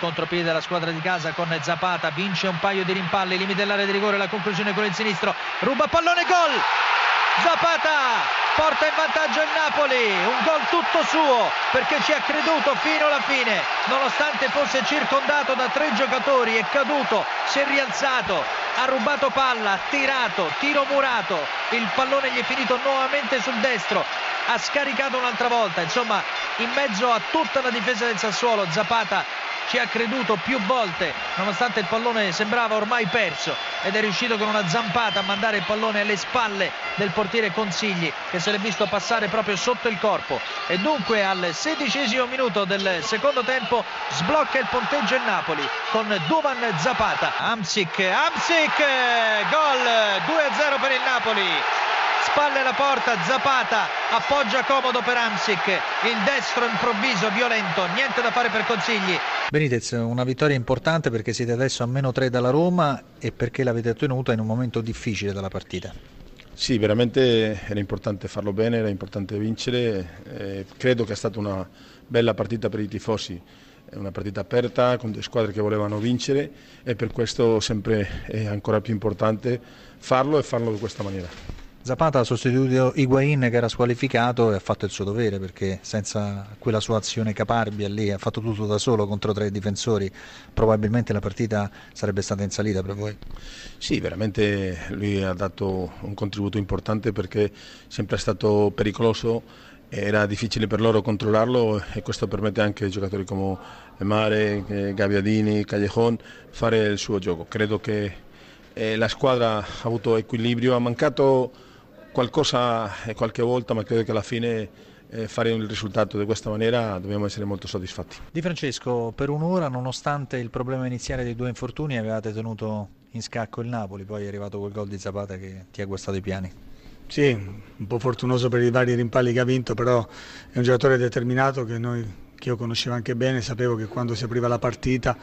Contropiede della squadra di casa con Zapata, vince un paio di rimpalli, limite dell'area di rigore, la conclusione con il sinistro, ruba pallone, gol! Zapata porta in vantaggio il Napoli, un gol tutto suo perché ci ha creduto fino alla fine, nonostante fosse circondato da tre giocatori, è caduto, si è rialzato, ha rubato palla, tirato, tiro murato, il pallone gli è finito nuovamente sul destro, ha scaricato un'altra volta, insomma in mezzo a tutta la difesa del Sassuolo Zapata ci ha creduto più volte nonostante il pallone sembrava ormai perso ed è riuscito con una zampata a mandare il pallone alle spalle del portiere Consigli che se l'è visto passare proprio sotto il corpo. E dunque al sedicesimo minuto del secondo tempo sblocca il ponteggio il Napoli con Duvan Zapata. Amsic, Amsic gol 2-0 per il Napoli. Spalle alla porta, Zapata appoggia comodo per Amsic, il destro improvviso, violento, niente da fare per Consigli. Benitez, una vittoria importante perché siete adesso a meno 3 dalla Roma e perché l'avete ottenuta in un momento difficile della partita. Sì, veramente era importante farlo bene, era importante vincere, eh, credo che è stata una bella partita per i tifosi, è una partita aperta con due squadre che volevano vincere e per questo sempre è ancora più importante farlo e farlo in questa maniera. Zapata ha sostituito Higuain che era squalificato e ha fatto il suo dovere perché senza quella sua azione caparbia lì ha fatto tutto da solo contro tre difensori probabilmente la partita sarebbe stata in salita per voi. Sì, veramente lui ha dato un contributo importante perché è sempre stato pericoloso era difficile per loro controllarlo e questo permette anche ai giocatori come Mare, eh, Gaviadini, Callejon fare il suo gioco. Credo che eh, la squadra ha avuto equilibrio ha mancato qualcosa qualche volta, ma credo che alla fine eh, fare il risultato di questa maniera dobbiamo essere molto soddisfatti. Di Francesco, per un'ora, nonostante il problema iniziale dei due infortuni, avevate tenuto in scacco il Napoli, poi è arrivato quel gol di Zapata che ti ha guastato i piani. Sì, un po' fortunoso per i vari rimpalli che ha vinto, però è un giocatore determinato che noi che io conoscevo anche bene, sapevo che quando si apriva la partita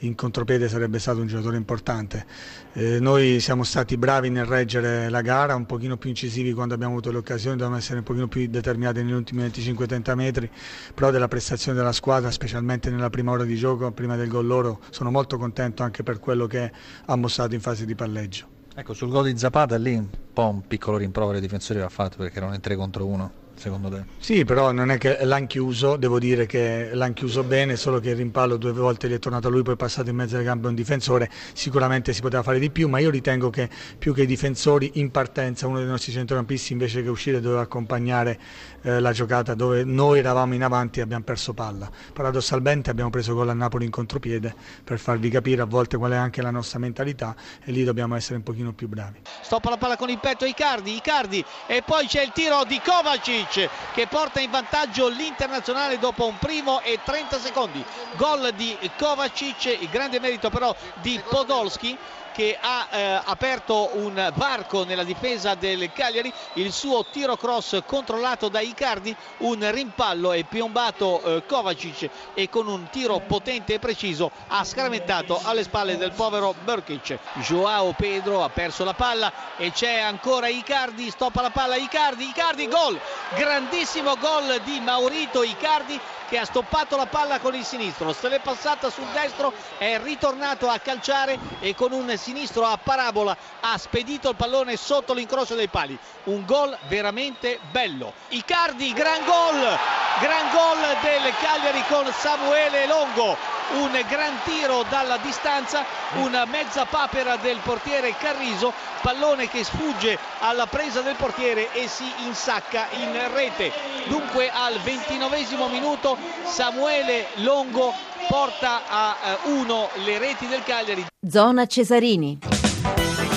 in contropiede sarebbe stato un giocatore importante. Eh, noi siamo stati bravi nel reggere la gara, un pochino più incisivi quando abbiamo avuto le occasioni, dovevamo essere un pochino più determinati negli ultimi 25-30 metri, però della prestazione della squadra, specialmente nella prima ora di gioco, prima del gol loro, sono molto contento anche per quello che ha mostrato in fase di palleggio. Ecco, sul gol di Zapata lì un po' un piccolo rimprovero ai difensori va fatto perché erano in 3 contro 1 secondo te? Sì, però non è che l'hanno chiuso, devo dire che l'hanno chiuso bene, solo che il rimpallo due volte gli è tornato a lui, poi è passato in mezzo alle gambe un difensore, sicuramente si poteva fare di più, ma io ritengo che più che i difensori in partenza uno dei nostri centrocampisti invece che uscire doveva accompagnare eh, la giocata dove noi eravamo in avanti e abbiamo perso palla. Paradossalmente abbiamo preso gol a Napoli in contropiede per farvi capire a volte qual è anche la nostra mentalità e lì dobbiamo essere un pochino più bravi. Stoppa la palla con il petto Icardi, Icardi e poi c'è il tiro di Kovacic Kovacic che porta in vantaggio l'internazionale dopo un primo e 30 secondi. Gol di Kovacic, il grande merito però di Podolski che ha eh, aperto un varco nella difesa del Cagliari, il suo tiro cross controllato da Icardi, un rimpallo è piombato eh, Kovacic e con un tiro potente e preciso ha scraventato alle spalle del povero Burkic. Joao Pedro ha perso la palla e c'è ancora Icardi, stoppa la palla Icardi, Icardi gol, grandissimo gol di Maurito Icardi che ha stoppato la palla con il sinistro, se l'è passata sul destro, è ritornato a calciare e con un sinistro a parabola ha spedito il pallone sotto l'incrocio dei pali. Un gol veramente bello. Icardi, gran gol, gran gol del Cagliari con Samuele Longo un gran tiro dalla distanza, una mezza papera del portiere Carriso, pallone che sfugge alla presa del portiere e si insacca in rete. Dunque al ventinovesimo minuto Samuele Longo porta a eh, uno le reti del Cagliari. Zona Cesarini.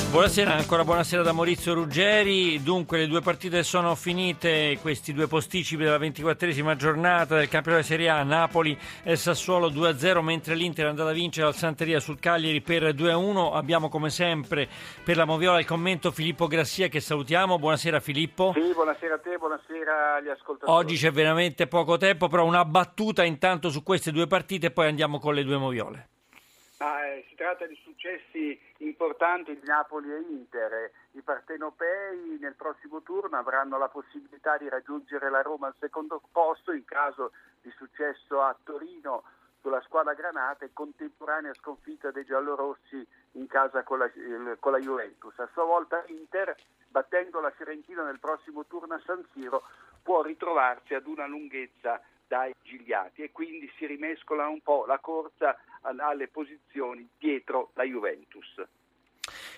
Buonasera, ancora buonasera da Maurizio Ruggeri. Dunque, le due partite sono finite, questi due posticipi della ventiquattresima giornata del campionato di Serie A. Napoli e Sassuolo 2-0, mentre l'Inter è andata a vincere al Santeria sul Cagliari per 2-1. Abbiamo come sempre per la Moviola il commento Filippo Grassia che salutiamo. Buonasera Filippo. Sì, buonasera a te, buonasera agli ascoltatori. Oggi c'è veramente poco tempo, però una battuta intanto su queste due partite e poi andiamo con le due Moviole. Ah, eh, si tratta di successi importanti di Napoli e Inter. I partenopei nel prossimo turno avranno la possibilità di raggiungere la Roma al secondo posto in caso di successo a Torino sulla squadra granata e contemporanea sconfitta dei giallorossi in casa con la, con la Juventus. A sua volta l'Inter, battendo la Fiorentina nel prossimo turno a San Siro, può ritrovarsi ad una lunghezza dai Gigliati e quindi si rimescola un po' la corsa alle posizioni dietro la Juventus.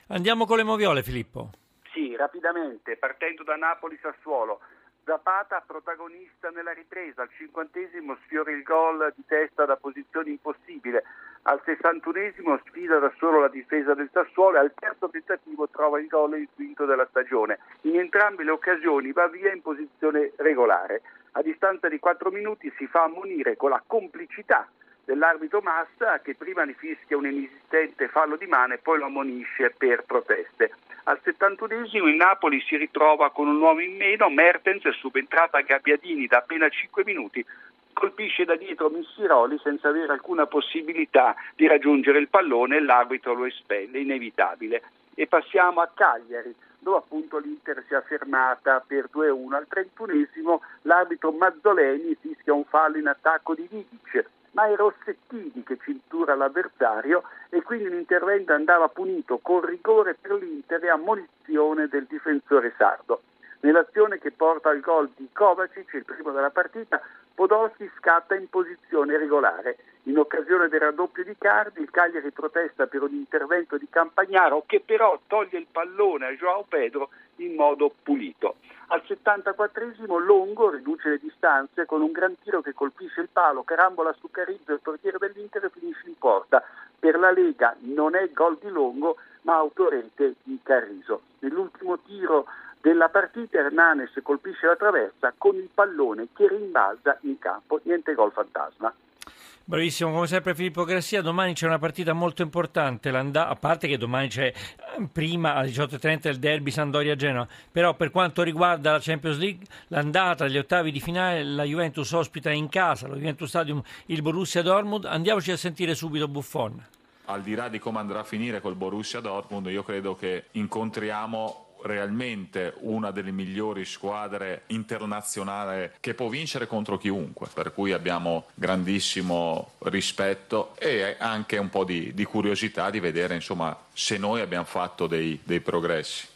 Andiamo con le moviole Filippo. Sì, rapidamente, partendo da Napoli-Sassuolo. Zapata protagonista nella ripresa, al cinquantesimo sfiora il gol di testa da posizione impossibile, al sessantunesimo sfida da solo la difesa del Sassuolo e al terzo tentativo trova il gol il quinto della stagione. In entrambe le occasioni va via in posizione regolare. A distanza di quattro minuti si fa ammonire con la complicità dell'arbitro Massa che prima ne fischia un inesistente fallo di mano e poi lo ammonisce per proteste. Al 71esimo il Napoli si ritrova con un uomo in meno, Mertens è subentrata a Gabbiadini da appena 5 minuti, colpisce da dietro Missiroli senza avere alcuna possibilità di raggiungere il pallone e l'arbitro lo espelle, inevitabile. E passiamo a Cagliari dove appunto l'Inter si è fermata per 2-1. Al 31esimo l'arbitro Mazzoleni fischia un fallo in attacco di Vidic ma è Rossettini che cintura l'avversario e quindi l'intervento andava punito con rigore per l'Inter e ammonizione del difensore sardo. Nell'azione che porta al gol di Kovacic, il primo della partita, Podolski scatta in posizione regolare. In occasione del raddoppio di Cardi, il Cagliari protesta per un intervento di Campagnaro che però toglie il pallone a Joao Pedro in modo pulito. Al 74esimo Longo riduce le distanze con un gran tiro che colpisce il palo, carambola su Carizzo, il portiere dell'Inter e finisce in porta. Per la Lega non è gol di Longo ma autorete di Carriso. Nell'ultimo tiro della partita Hernanes colpisce la traversa con il pallone che rimbalza in campo, niente gol fantasma. Bravissimo, come sempre Filippo Grassia, domani c'è una partita molto importante, a parte che domani c'è eh, prima alle 18.30 il derby Sandoria-Genoa, però per quanto riguarda la Champions League, l'andata agli ottavi di finale, la Juventus ospita in casa, lo Juventus Stadium, il Borussia Dortmund, andiamoci a sentire subito Buffon. Al di là di come andrà a finire col Borussia Dortmund, io credo che incontriamo realmente una delle migliori squadre internazionali che può vincere contro chiunque, per cui abbiamo grandissimo rispetto e anche un po' di, di curiosità di vedere insomma, se noi abbiamo fatto dei, dei progressi.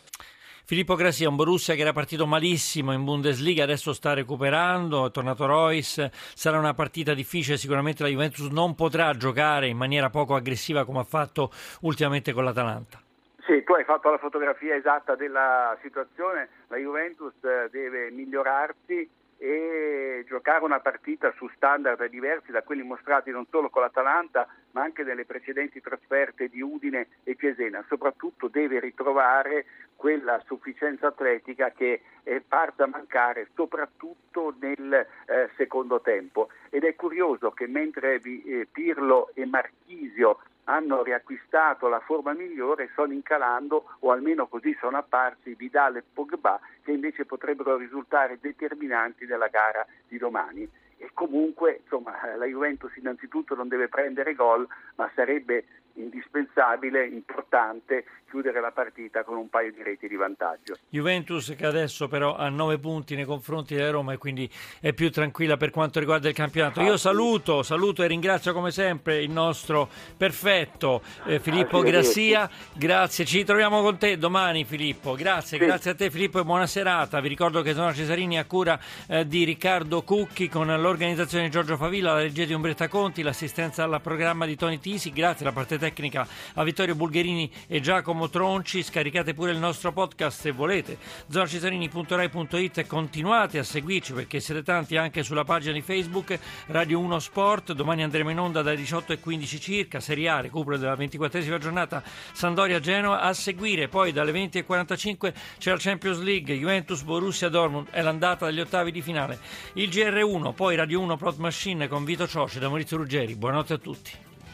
Filippo Grassia, un Borussia che era partito malissimo in Bundesliga, adesso sta recuperando, è tornato Royce, sarà una partita difficile, sicuramente la Juventus non potrà giocare in maniera poco aggressiva come ha fatto ultimamente con l'Atalanta. Sì, tu hai fatto la fotografia esatta della situazione, la Juventus eh, deve migliorarsi e giocare una partita su standard diversi da quelli mostrati non solo con l'Atalanta ma anche nelle precedenti trasferte di Udine e Cesena, soprattutto deve ritrovare quella sufficienza atletica che è parte a mancare soprattutto nel eh, secondo tempo. Ed è curioso che mentre eh, Pirlo e Marchisio hanno riacquistato la forma migliore sono incalando, o almeno così sono apparsi, Vidal e Pogba, che invece potrebbero risultare determinanti nella gara di domani. E comunque insomma, la Juventus innanzitutto non deve prendere gol, ma sarebbe indispensabile, importante chiudere la partita con un paio di reti di vantaggio. Juventus che adesso però ha 9 punti nei confronti della Roma e quindi è più tranquilla per quanto riguarda il campionato. Io saluto, saluto e ringrazio come sempre il nostro perfetto eh, Filippo Grassia. Grazie, ci ritroviamo con te domani Filippo. Grazie, sì. grazie a te Filippo e buona serata. Vi ricordo che Zona Cesarini a cura eh, di Riccardo Cucchi con l'organizzazione di Giorgio Favilla, la regia di Umbretta Conti, l'assistenza al programma di Tony Tisi. Grazie alla parte tecnica a Vittorio Bulgherini e Giacomo Tronci, scaricate pure il nostro podcast se volete, zonacesarini.rai.it e continuate a seguirci perché siete tanti anche sulla pagina di Facebook Radio 1 Sport, domani andremo in onda dalle 18.15 circa, Serie A, recupero della 24esima giornata Sandoria-Genoa, a seguire. Poi dalle 20.45 c'è la Champions League, Juventus, Borussia, Dortmund, è l'andata degli ottavi di finale, il GR1, poi Radio 1 Plot Machine con Vito Cioce da Maurizio Ruggeri, buonanotte a tutti.